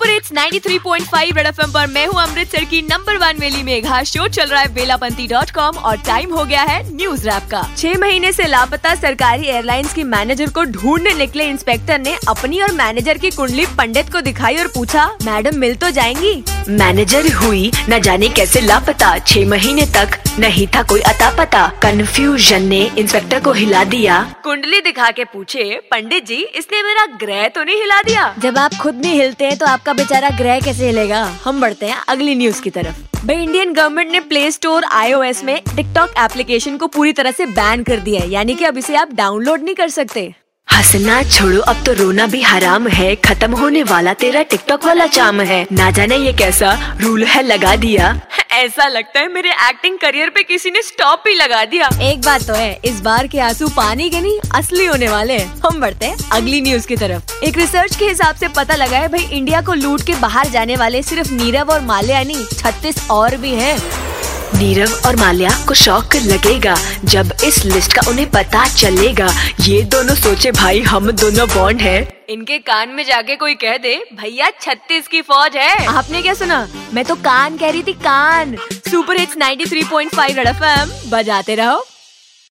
Super hits 93.5 red FM पर। मैं हूँ अमृतसर की नंबर वन वेली मेघा। शो चल रहा है बेलापंती डॉट कॉम और टाइम हो गया है न्यूज़ रैप का। छह महीने से लापता सरकारी एयरलाइंस की मैनेजर को ढूँढने निकले इंस्पेक्टर ने अपनी और मैनेजर की कुंडली पंडित को दिखाई और पूछा, मैडम, मिल तो जाएँगी? मैनेजर हुई न जाने कैसे लापता। छह महीने तक नहीं था कोई अता पता कंफ्यूजन ने इंस्पेक्टर को हिला दिया। कुंडली दिखा के पूछे पंडित जी इसने मेरा ग्रह तो नहीं हिला दिया? जब आप खुद नहीं हिलते हैं तो आपका बेचारा ग्रह कैसे हिलेगा? हम बढ़ते हैं अगली न्यूज़ की तरफ़। भाई इंडियन गवर्नमेंट ने प्ले स्टोर आईओएस में टिकटॉक एप्लीकेशन को पूरी तरह से बैन कर दिया है। यानी कि अब इसे आप डाउनलोड नहीं कर सकते। हंसना छोड़ो, अब तो रोना भी हराम है। खत्म होने वाला तेरा टिकटॉक वाला चाम है। ना जाने ये कैसा रूल है लगा दिया। ऐसा लगता है मेरे एक्टिंग करियर पे किसी ने स्टॉप ही लगा दिया। एक बात तो है, इस बार के आँसू पानी के नहीं, असली होने वाले हैं। हम बढ़ते हैं अगली न्यूज़ की तरफ़। एक रिसर्च के हिसाब से पता लगा है, भाई इंडिया को लूट के बाहर जाने वाले सिर्फ़ नीरव और माल्या नहीं छत्तीस और भी हैं। नीरव और माल्या को शौक लगेगा जब इस लिस्ट का उन्हें पता चलेगा। ये दोनों सोचे भाई हम दोनों बॉन्ड है। इनके कान में जाके कोई कह दे भैया छत्तीस की फौज है। आपने क्या सुना? मैं तो कान कह रही थी कान। Super hits 93.5 three point five बजाते रहो।